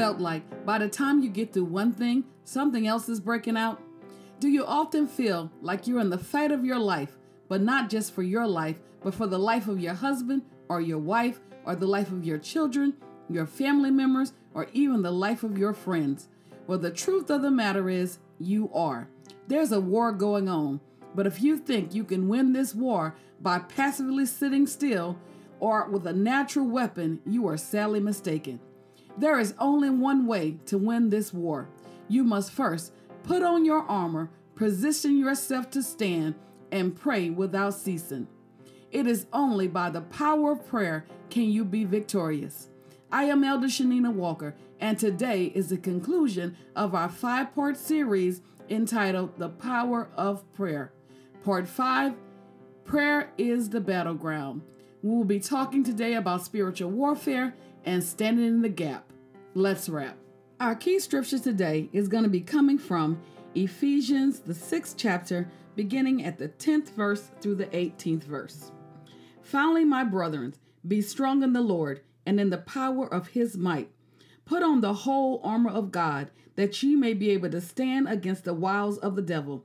felt like by the time you get through one thing, something else is breaking out? Do you often feel like you're in the fight of your life, but not just for your life, but for the life of your husband or your wife or the life of your children, your family members, or even the life of your friends? Well, the truth of the matter is, you are. There's a war going on, but if you think you can win this war by passively sitting still or with a natural weapon, you are sadly mistaken. There is only one way to win this war. You must first put on your armor, position yourself to stand, and pray without ceasing. It is only by the power of prayer can you be victorious. I am Elder Shanina Walker, and today is the conclusion of our five part series entitled The Power of Prayer. Part 5 Prayer is the Battleground. We will be talking today about spiritual warfare and standing in the gap. Let's rap. Our key scripture today is going to be coming from Ephesians, the sixth chapter, beginning at the 10th verse through the 18th verse. Finally, my brethren, be strong in the Lord and in the power of his might. Put on the whole armor of God, that ye may be able to stand against the wiles of the devil.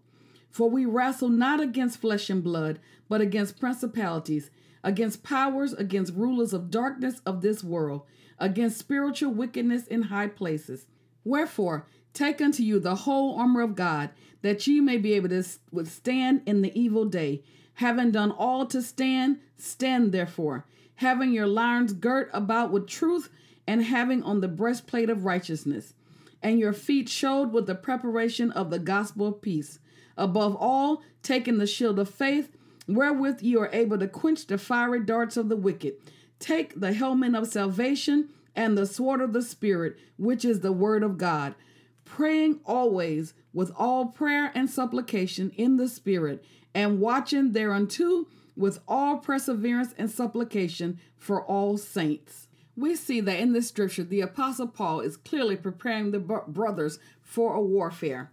For we wrestle not against flesh and blood, but against principalities, against powers, against rulers of darkness of this world, against spiritual wickedness in high places. Wherefore, take unto you the whole armor of God, that ye may be able to withstand in the evil day. Having done all to stand, stand therefore, having your loins girt about with truth, and having on the breastplate of righteousness, and your feet shod with the preparation of the gospel of peace. Above all, taking the shield of faith, wherewith you are able to quench the fiery darts of the wicked. Take the helmet of salvation and the sword of the Spirit, which is the word of God, praying always with all prayer and supplication in the Spirit, and watching thereunto with all perseverance and supplication for all saints. We see that in this scripture, the Apostle Paul is clearly preparing the brothers for a warfare.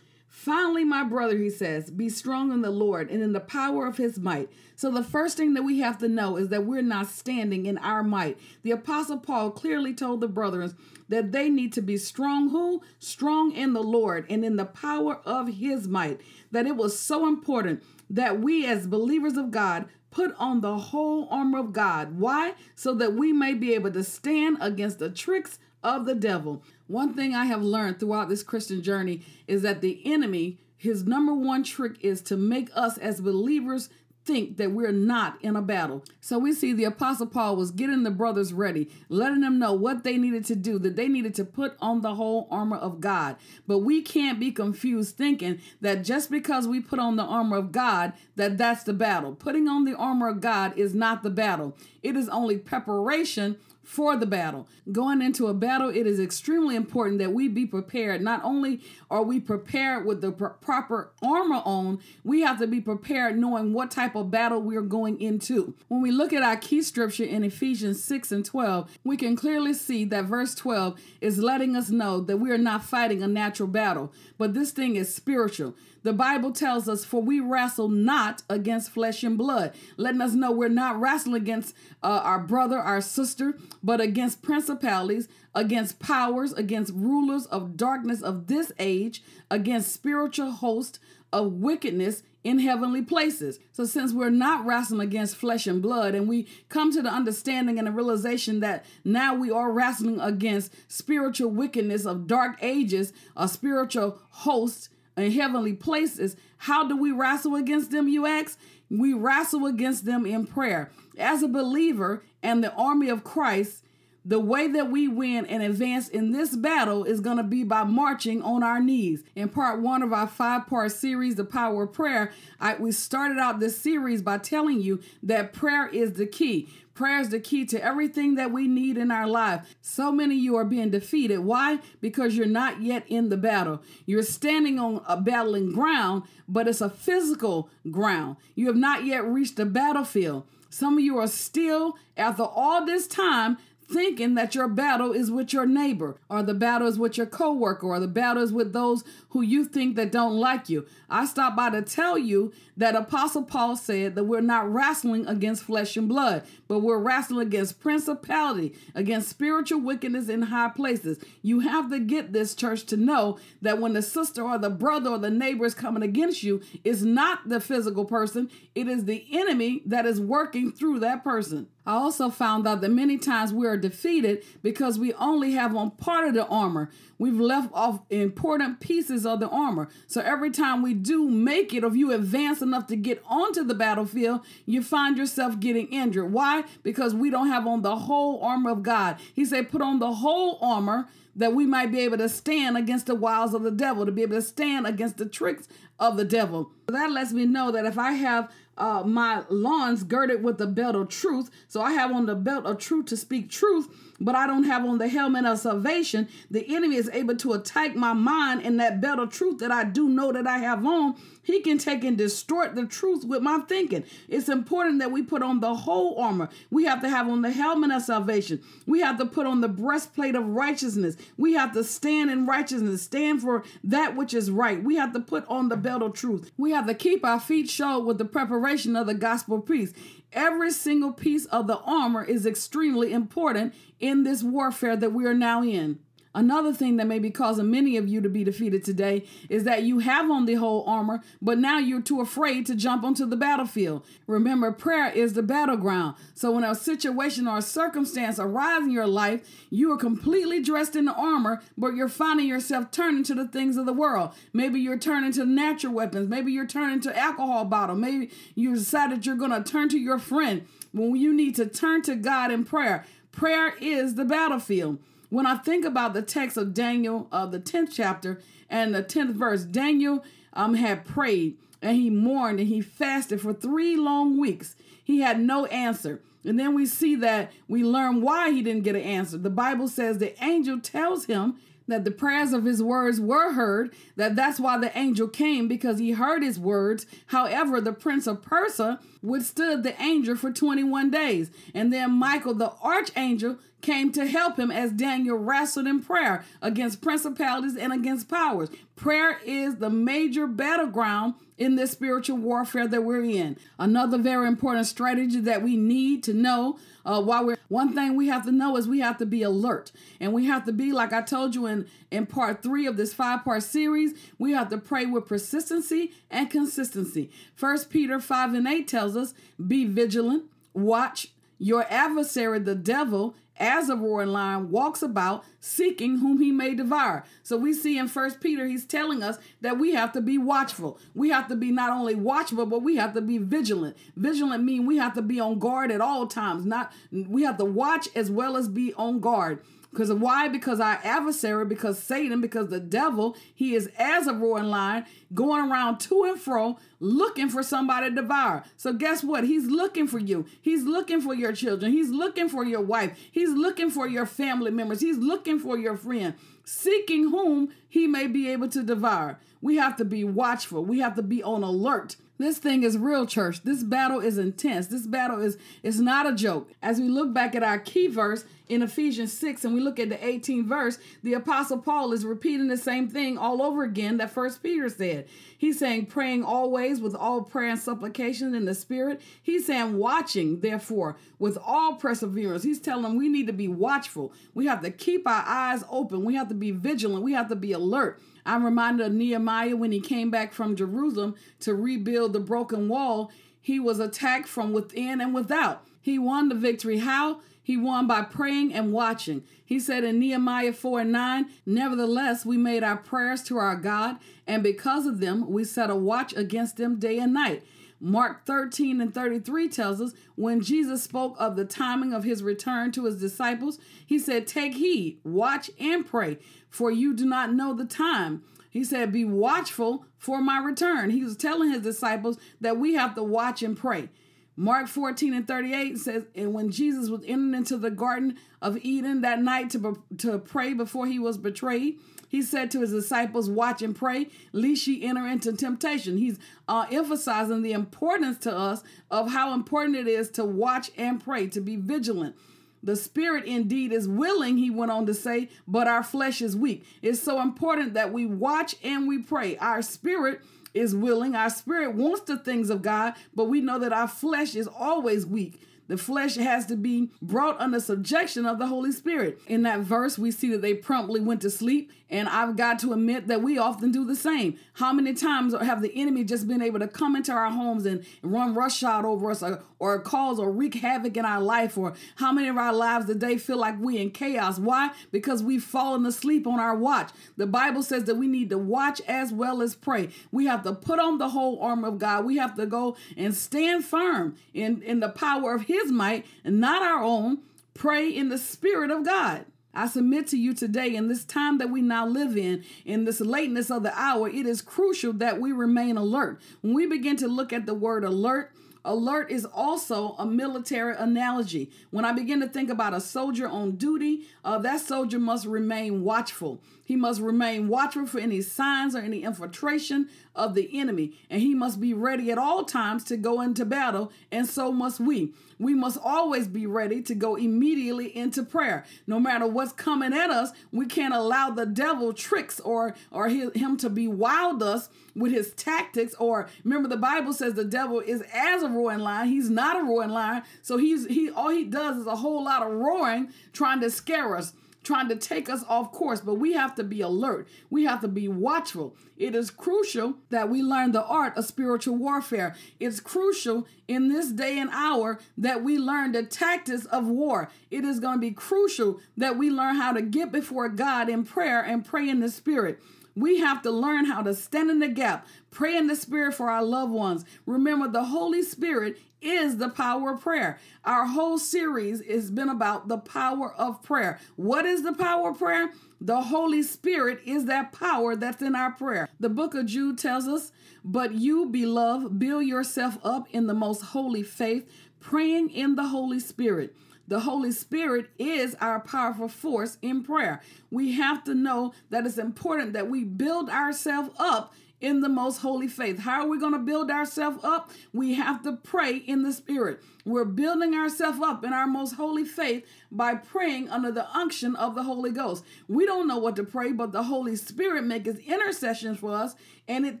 Finally, my brother, he says, be strong in the Lord and in the power of his might. So, the first thing that we have to know is that we're not standing in our might. The Apostle Paul clearly told the brothers that they need to be strong, who? Strong in the Lord and in the power of his might. That it was so important that we, as believers of God, put on the whole armor of God. Why? So that we may be able to stand against the tricks of the devil. One thing I have learned throughout this Christian journey is that the enemy, his number one trick is to make us as believers think that we're not in a battle. So we see the Apostle Paul was getting the brothers ready, letting them know what they needed to do, that they needed to put on the whole armor of God. But we can't be confused thinking that just because we put on the armor of God, that that's the battle. Putting on the armor of God is not the battle, it is only preparation for the battle. Going into a battle, it is extremely important that we be prepared. Not only are we prepared with the pr- proper armor on, we have to be prepared knowing what type of battle we're going into. When we look at our key scripture in Ephesians 6 and 12, we can clearly see that verse 12 is letting us know that we are not fighting a natural battle, but this thing is spiritual. The Bible tells us, For we wrestle not against flesh and blood, letting us know we're not wrestling against uh, our brother, our sister, but against principalities, against powers, against rulers of darkness of this age, against spiritual hosts of wickedness in heavenly places. So, since we're not wrestling against flesh and blood, and we come to the understanding and the realization that now we are wrestling against spiritual wickedness of dark ages, a spiritual host in heavenly places. How do we wrestle against them, you ask? We wrestle against them in prayer. As a believer and the army of Christ, the way that we win and advance in this battle is going to be by marching on our knees. In part one of our five part series, The Power of Prayer, I, we started out this series by telling you that prayer is the key. Prayer is the key to everything that we need in our life. So many of you are being defeated. Why? Because you're not yet in the battle. You're standing on a battling ground, but it's a physical ground. You have not yet reached the battlefield. Some of you are still, after all this time, thinking that your battle is with your neighbor or the battle is with your coworker or the battle is with those who you think that don't like you. I stop by to tell you that Apostle Paul said that we're not wrestling against flesh and blood, but we're wrestling against principality, against spiritual wickedness in high places. You have to get this church to know that when the sister or the brother or the neighbor is coming against you, it's not the physical person, it is the enemy that is working through that person. I also found out that many times we are defeated because we only have on part of the armor. We've left off important pieces of the armor. So every time we do make it, or if you advance enough to get onto the battlefield, you find yourself getting injured. Why? Because we don't have on the whole armor of God. He said, put on the whole armor that we might be able to stand against the wiles of the devil, to be able to stand against the tricks of the devil. That lets me know that if I have uh, my lawns girded with the belt of truth. So I have on the belt of truth to speak truth, but I don't have on the helmet of salvation. The enemy is able to attack my mind in that belt of truth that I do know that I have on. He can take and distort the truth with my thinking. It's important that we put on the whole armor. We have to have on the helmet of salvation. We have to put on the breastplate of righteousness. We have to stand in righteousness, stand for that which is right. We have to put on the belt of truth. We have to keep our feet shod with the preparation of the gospel peace. Every single piece of the armor is extremely important in this warfare that we are now in. Another thing that may be causing many of you to be defeated today is that you have on the whole armor, but now you're too afraid to jump onto the battlefield. Remember, prayer is the battleground. So when a situation or a circumstance arises in your life, you are completely dressed in the armor, but you're finding yourself turning to the things of the world. Maybe you're turning to natural weapons. Maybe you're turning to alcohol bottle. Maybe you decided you're going to turn to your friend when you need to turn to God in prayer. Prayer is the battlefield. When I think about the text of Daniel, of uh, the 10th chapter and the 10th verse, Daniel um, had prayed and he mourned and he fasted for three long weeks. He had no answer. And then we see that we learn why he didn't get an answer. The Bible says the angel tells him that the prayers of his words were heard, that that's why the angel came because he heard his words. However, the prince of Persia withstood the angel for 21 days. And then Michael, the archangel, came to help him as Daniel wrestled in prayer against principalities and against powers. Prayer is the major battleground in this spiritual warfare that we're in. Another very important strategy that we need to know uh, while we're one thing we have to know is we have to be alert and we have to be like I told you in in part three of this five part series. We have to pray with persistency and consistency. First Peter five and eight tells us, "Be vigilant, watch." Your adversary, the devil, as a roaring lion walks about seeking whom he may devour. So we see in first peter he's telling us that we have to be watchful. We have to be not only watchful but we have to be vigilant. Vigilant mean we have to be on guard at all times not we have to watch as well as be on guard because why? Because our adversary, because Satan, because the devil, he is as a roaring lion going around to and fro looking for somebody to devour. So guess what? He's looking for you. He's looking for your children. He's looking for your wife. He's looking for your family members. He's looking for your friend, seeking whom he may be able to devour. We have to be watchful. We have to be on alert this thing is real, church. This battle is intense. This battle is is not a joke. As we look back at our key verse in Ephesians 6 and we look at the 18th verse, the apostle Paul is repeating the same thing all over again that first Peter said. He's saying praying always with all prayer and supplication in the spirit. He's saying watching, therefore, with all perseverance. He's telling them we need to be watchful. We have to keep our eyes open. We have to be vigilant. We have to be alert. I'm reminded of Nehemiah when he came back from Jerusalem to rebuild the broken wall. He was attacked from within and without. He won the victory. How? He won by praying and watching. He said in Nehemiah 4 and 9, Nevertheless, we made our prayers to our God, and because of them, we set a watch against them day and night. Mark 13 and 33 tells us when Jesus spoke of the timing of his return to his disciples, he said, Take heed, watch and pray, for you do not know the time. He said, Be watchful for my return. He was telling his disciples that we have to watch and pray. Mark 14 and 38 says, And when Jesus was entering into the Garden of Eden that night to, to pray before he was betrayed, he said to his disciples, Watch and pray, lest ye enter into temptation. He's uh, emphasizing the importance to us of how important it is to watch and pray, to be vigilant. The spirit indeed is willing, he went on to say, but our flesh is weak. It's so important that we watch and we pray. Our spirit is willing, our spirit wants the things of God, but we know that our flesh is always weak. The flesh has to be brought under subjection of the Holy Spirit. In that verse, we see that they promptly went to sleep, and I've got to admit that we often do the same. How many times have the enemy just been able to come into our homes and run roughshod over us or, or cause or wreak havoc in our life? Or how many of our lives today feel like we in chaos? Why? Because we've fallen asleep on our watch. The Bible says that we need to watch as well as pray. We have to put on the whole armor of God. We have to go and stand firm in, in the power of His his might and not our own, pray in the Spirit of God. I submit to you today, in this time that we now live in, in this lateness of the hour, it is crucial that we remain alert. When we begin to look at the word alert, Alert is also a military analogy. When I begin to think about a soldier on duty, uh, that soldier must remain watchful. He must remain watchful for any signs or any infiltration of the enemy, and he must be ready at all times to go into battle, and so must we. We must always be ready to go immediately into prayer. No matter what's coming at us, we can't allow the devil tricks or or him to bewild us with his tactics. Or remember, the Bible says the devil is as a roaring lion. He's not a roaring lion, so he's he all he does is a whole lot of roaring, trying to scare us trying to take us off course, but we have to be alert. We have to be watchful. It is crucial that we learn the art of spiritual warfare. It's crucial in this day and hour that we learn the tactics of war. It is going to be crucial that we learn how to get before God in prayer and pray in the spirit. We have to learn how to stand in the gap, pray in the spirit for our loved ones. Remember, the Holy Spirit is the power of prayer. Our whole series has been about the power of prayer. What is the power of prayer? The Holy Spirit is that power that's in our prayer. The book of Jude tells us, But you, beloved, build yourself up in the most holy faith, praying in the Holy Spirit. The Holy Spirit is our powerful force in prayer. We have to know that it's important that we build ourselves up in the most holy faith. How are we going to build ourselves up? We have to pray in the Spirit. We're building ourselves up in our most holy faith by praying under the unction of the Holy Ghost. We don't know what to pray, but the Holy Spirit makes intercessions for us and it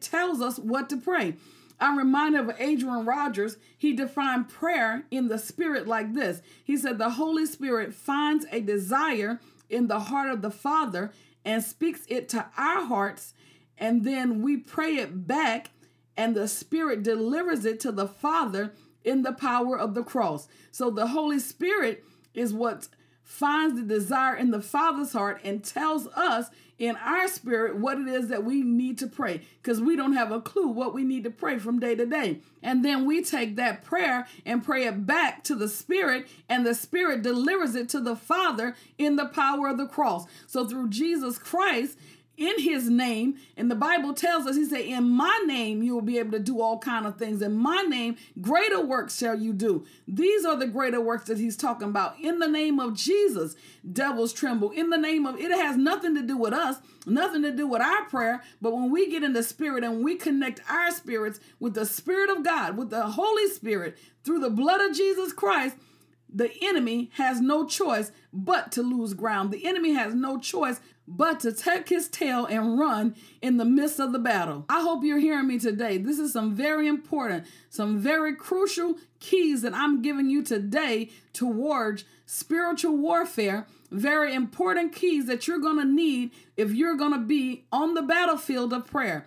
tells us what to pray. I'm reminded of Adrian Rogers. He defined prayer in the Spirit like this He said, The Holy Spirit finds a desire in the heart of the Father and speaks it to our hearts, and then we pray it back, and the Spirit delivers it to the Father in the power of the cross. So the Holy Spirit is what finds the desire in the Father's heart and tells us in our spirit what it is that we need to pray because we don't have a clue what we need to pray from day to day. And then we take that prayer and pray it back to the Spirit, and the Spirit delivers it to the Father in the power of the cross. So through Jesus Christ, in his name. And the bible tells us he said in my name you will be able to do all kind of things. In my name greater works shall you do. These are the greater works that he's talking about. In the name of jesus devils tremble. In the name of it has nothing to do with us nothing to do with our prayer. But when we get in the spirit and we connect our spirits with the spirit of god with the holy spirit through the blood of jesus christ the enemy has no choice but to lose ground. The enemy has no choice but to tuck his tail and run in the midst of the battle. I hope you're hearing me today. This is some very important, some very crucial keys that I'm giving you today towards spiritual warfare. Very important keys that you're going to need if you're going to be on the battlefield of prayer.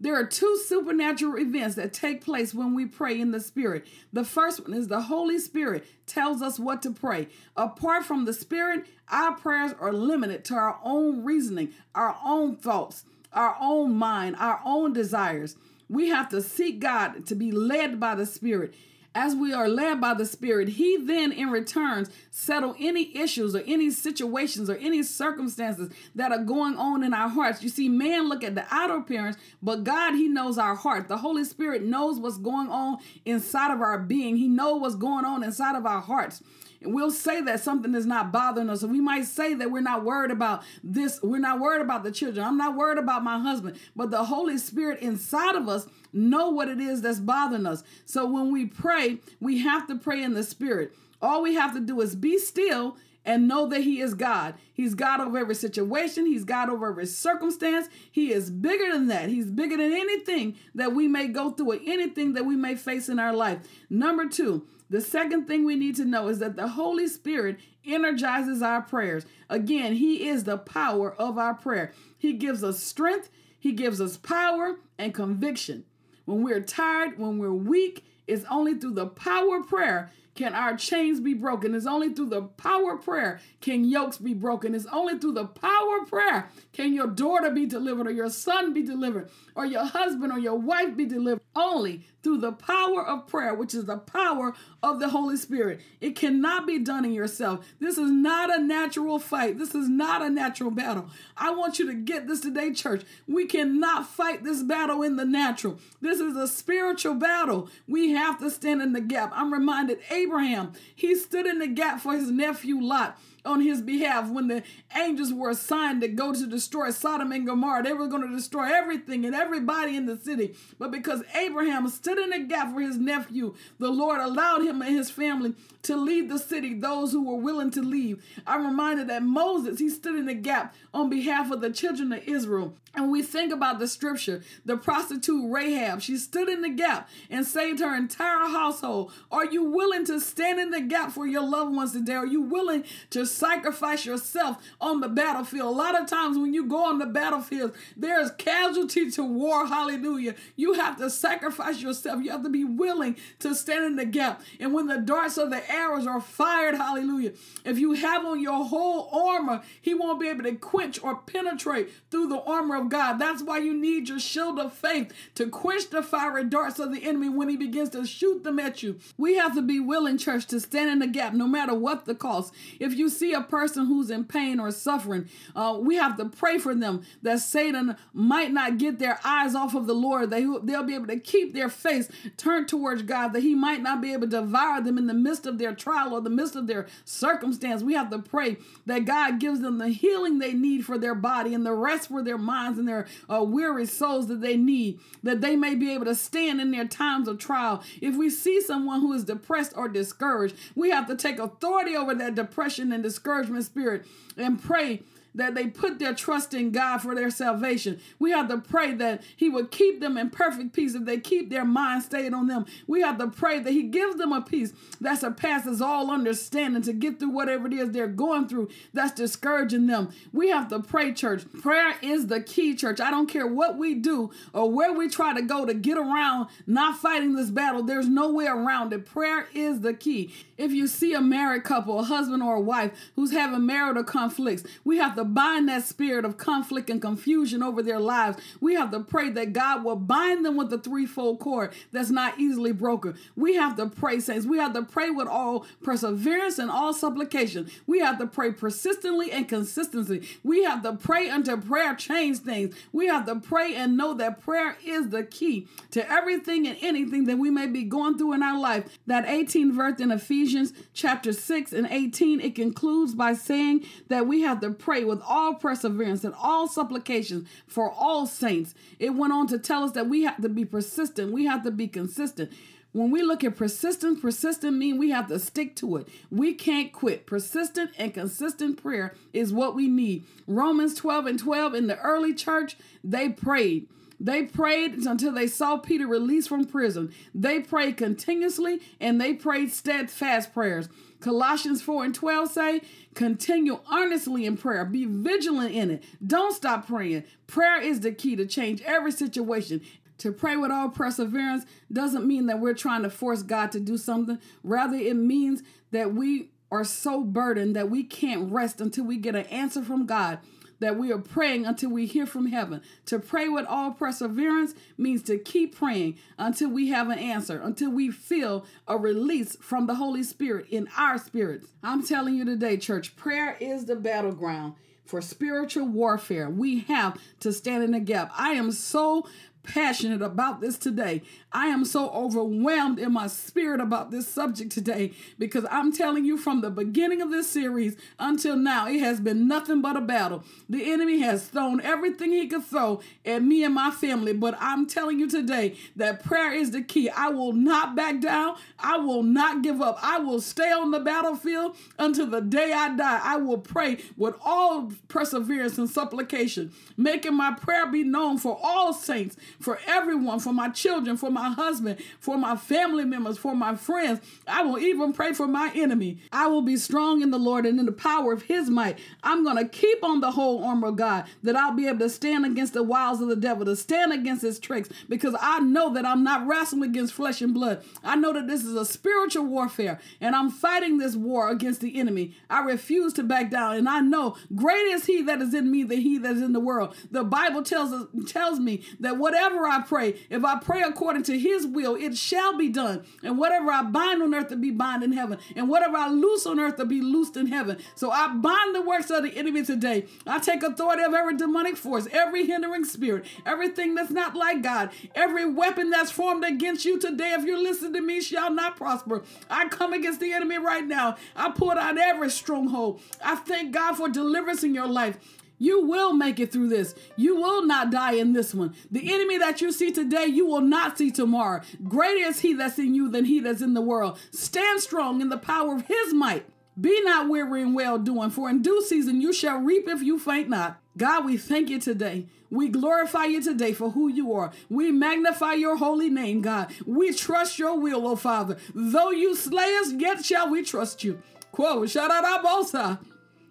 There are two supernatural events that take place when we pray in the Spirit. The first one is the Holy Spirit tells us what to pray. Apart from the Spirit, our prayers are limited to our own reasoning, our own thoughts, our own mind, our own desires. We have to seek God to be led by the Spirit as we are led by the Spirit, He then in returns settle any issues or any situations or any circumstances that are going on in our hearts. You see, man look at the outer appearance, but God, He knows our heart. The Holy Spirit knows what's going on inside of our being. He knows what's going on inside of our hearts. And we'll say that something is not bothering us. And we might say that we're not worried about this. We're not worried about the children. I'm not worried about my husband. But the Holy Spirit inside of us know what it is that's bothering us. So when we pray, we have to pray in the spirit. All we have to do is be still and know that He is God. He's God over every situation, He's God over every circumstance. He is bigger than that. He's bigger than anything that we may go through or anything that we may face in our life. Number two, the second thing we need to know is that the Holy Spirit energizes our prayers. Again, He is the power of our prayer. He gives us strength, He gives us power and conviction. When we're tired, when we're weak, it's only through the power of prayer can our chains be broken. It's only through the power of prayer can yokes be broken. It's only through the power of prayer can your daughter be delivered or your son be delivered or your husband or your wife be delivered. Only through the power of prayer, which is the power of the Holy Spirit. It cannot be done in yourself. This is not a natural fight. This is not a natural battle. I want you to get this today, church. We cannot fight this battle in the natural. This is a spiritual battle. We have to stand in the gap. I'm reminded Abraham, he stood in the gap for his nephew Lot on his behalf when the angels were assigned to go to destroy Sodom and Gomorrah. They were going to destroy everything and everybody in the city. But because Abraham stood in the gap for his nephew, the Lord allowed him and his family to leave the city, those who were willing to leave. I'm reminded that Moses, he stood in the gap on behalf of the children of Israel. And we think about the scripture, the prostitute Rahab, she stood in the gap and saved her entire household. Are you willing to stand in the gap for your loved ones today? Are you willing to sacrifice yourself on the battlefield? A lot of times when you go on the battlefield, there's casualty to war. Hallelujah. You have to sacrifice yourself. You have to be willing to stand in the gap. And when the darts of the arrows are fired, hallelujah, if you have on your whole armor, he won't be able to quench or penetrate through the armor of God. That's why you need your shield of faith to quench the fiery darts of the enemy when he begins to shoot them at you. We have to be willing, church, to stand in the gap no matter what the cost. If you see a person who's in pain or suffering, uh, we have to pray for them that Satan might not get their eyes off of the Lord. They, they'll be able to keep their face turned towards God, that he might not be able to devour them in the midst of their trial or the midst of their circumstance. We have to pray that God gives them the healing they need for their body and the rest for their minds and their uh, weary souls that they need, that they may be able to stand in their times of trial. If we see someone who is depressed or discouraged, we have to take authority over that depression and discouragement spirit and pray that they put their trust in God for their salvation. We have to pray that He would keep them in perfect peace if they keep their mind stayed on them. We have to pray that He gives them a peace that surpasses all understanding to get through whatever it is they're going through that's discouraging them. We have to pray, church. Prayer is the key, church. I don't care what we do or where we try to go to get around not fighting this battle, there's no way around it. Prayer is the key. If you see a married couple, a husband or a wife who's having marital conflicts, we have to bind that spirit of conflict and confusion over their lives. We have to pray that God will bind them with the threefold cord that's not easily broken. We have to pray, saints. We have to pray with all perseverance and all supplication. We have to pray persistently and consistently. We have to pray until prayer changes things. We have to pray and know that prayer is the key to everything and anything that we may be going through in our life. That 18 verse in Ephesians chapter 6 and 18, it concludes by saying that we have to pray with all perseverance and all supplications for all saints. It went on to tell us that we have to be persistent, we have to be consistent. When we look at persistent, persistent mean we have to stick to it. We can't quit. Persistent and consistent prayer is what we need. Romans 12 and 12 in the early church, they prayed. They prayed until they saw Peter released from prison. They prayed continuously and they prayed steadfast prayers. Colossians 4 and 12 say, continue earnestly in prayer. Be vigilant in it. Don't stop praying. Prayer is the key to change every situation. To pray with all perseverance doesn't mean that we're trying to force God to do something. Rather, it means that we are so burdened that we can't rest until we get an answer from God that we are praying until we hear from heaven. To pray with all perseverance means to keep praying until we have an answer, until we feel a release from the Holy Spirit in our spirits. I'm telling you today, church, prayer is the battleground for spiritual warfare. We have to stand in the gap. I am so passionate about this today. I am so overwhelmed in my spirit about this subject today because I'm telling you from the beginning of this series until now, it has been nothing but a battle. The enemy has thrown everything he could throw at me and my family, but I'm telling you today that prayer is the key. I will not back down. I will not give up. I will stay on the battlefield until the day I die. I will pray with all perseverance and supplication, making my prayer be known for all saints, for everyone, for my children, for my husband, for my family members, for my friends. I will even pray for my enemy. I will be strong in the Lord and in the power of his might. I'm going to keep on the whole armor of God that I'll be able to stand against the wiles of the devil, to stand against his tricks, because I know that I'm not wrestling against flesh and blood. I know that this is a spiritual warfare and I'm fighting this war against the enemy. I refuse to back down and I know great is he that is in me than he that is in the world. The Bible tells us tells me that whatever I pray, if I pray according to his will, it shall be done. And whatever I bind on earth to be bound in heaven, and whatever I loose on earth to be loosed in heaven. So I bind the works of the enemy today. I take authority of every demonic force, every hindering spirit, everything that's not like God, every weapon that's formed against you today. If you're listening to me, shall not prosper. I come against the enemy right now. I pull out every stronghold. I thank God for deliverance in your life. You will make it through this. You will not die in this one. The enemy that you see today, you will not see tomorrow. Greater is he that's in you than he that's in the world. Stand strong in the power of his might. Be not weary in well doing, for in due season you shall reap if you faint not. God, we thank you today. We glorify you today for who you are. We magnify your holy name, God. We trust your will, O Father. Though you slay us, yet shall we trust you. Quo.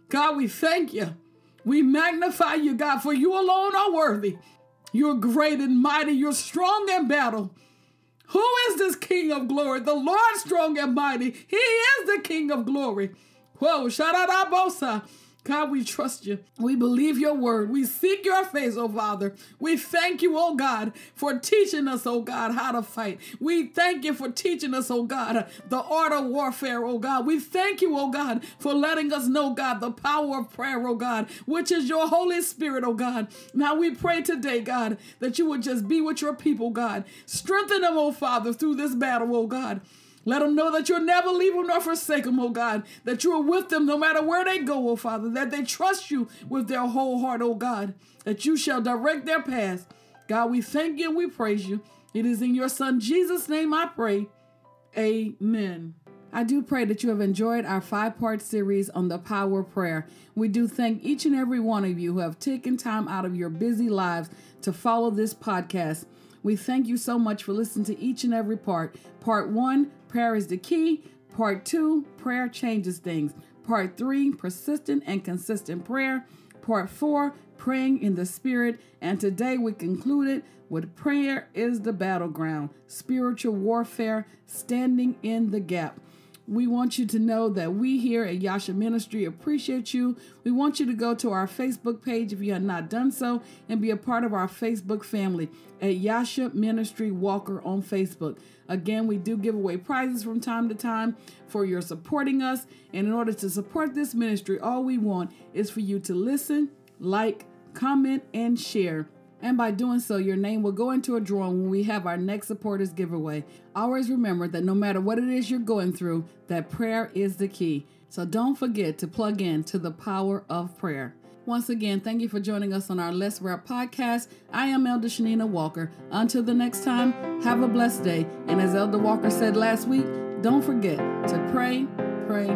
God, we thank you. We magnify you, God, for you alone are worthy. You're great and mighty. You're strong in battle. Who is this King of glory? The Lord strong and mighty. He is the King of glory. Whoa, shadadabosa. God, we trust you. We believe your word. We seek your face, oh Father. We thank you, oh God, for teaching us, oh God, how to fight. We thank you for teaching us, oh God, the art of warfare, oh God. We thank you, oh God, for letting us know, God, the power of prayer, oh God, which is your Holy Spirit, oh God. Now we pray today, God, that you would just be with your people, God. Strengthen them, oh Father, through this battle, oh God. Let them know that you'll never leave them nor forsake them, oh God. That you are with them no matter where they go, oh Father. That they trust you with their whole heart, oh God. That you shall direct their paths. God, we thank you and we praise you. It is in your Son Jesus' name I pray. Amen. I do pray that you have enjoyed our five part series on the power of prayer. We do thank each and every one of you who have taken time out of your busy lives to follow this podcast. We thank you so much for listening to each and every part. Part one, Prayer is the key. Part two, prayer changes things. Part three, persistent and consistent prayer. Part four, praying in the spirit. And today we concluded with prayer is the battleground, spiritual warfare, standing in the gap. We want you to know that we here at Yasha Ministry appreciate you. We want you to go to our Facebook page if you have not done so and be a part of our Facebook family at Yasha Ministry Walker on Facebook. Again, we do give away prizes from time to time for your supporting us. And in order to support this ministry, all we want is for you to listen, like, comment, and share. And by doing so, your name will go into a drawing when we have our next supporters giveaway. Always remember that no matter what it is you're going through, that prayer is the key. So don't forget to plug in to the power of prayer. Once again, thank you for joining us on our Let's Rap podcast. I am Elder Shanina Walker. Until the next time, have a blessed day. And as Elder Walker said last week, don't forget to pray, pray,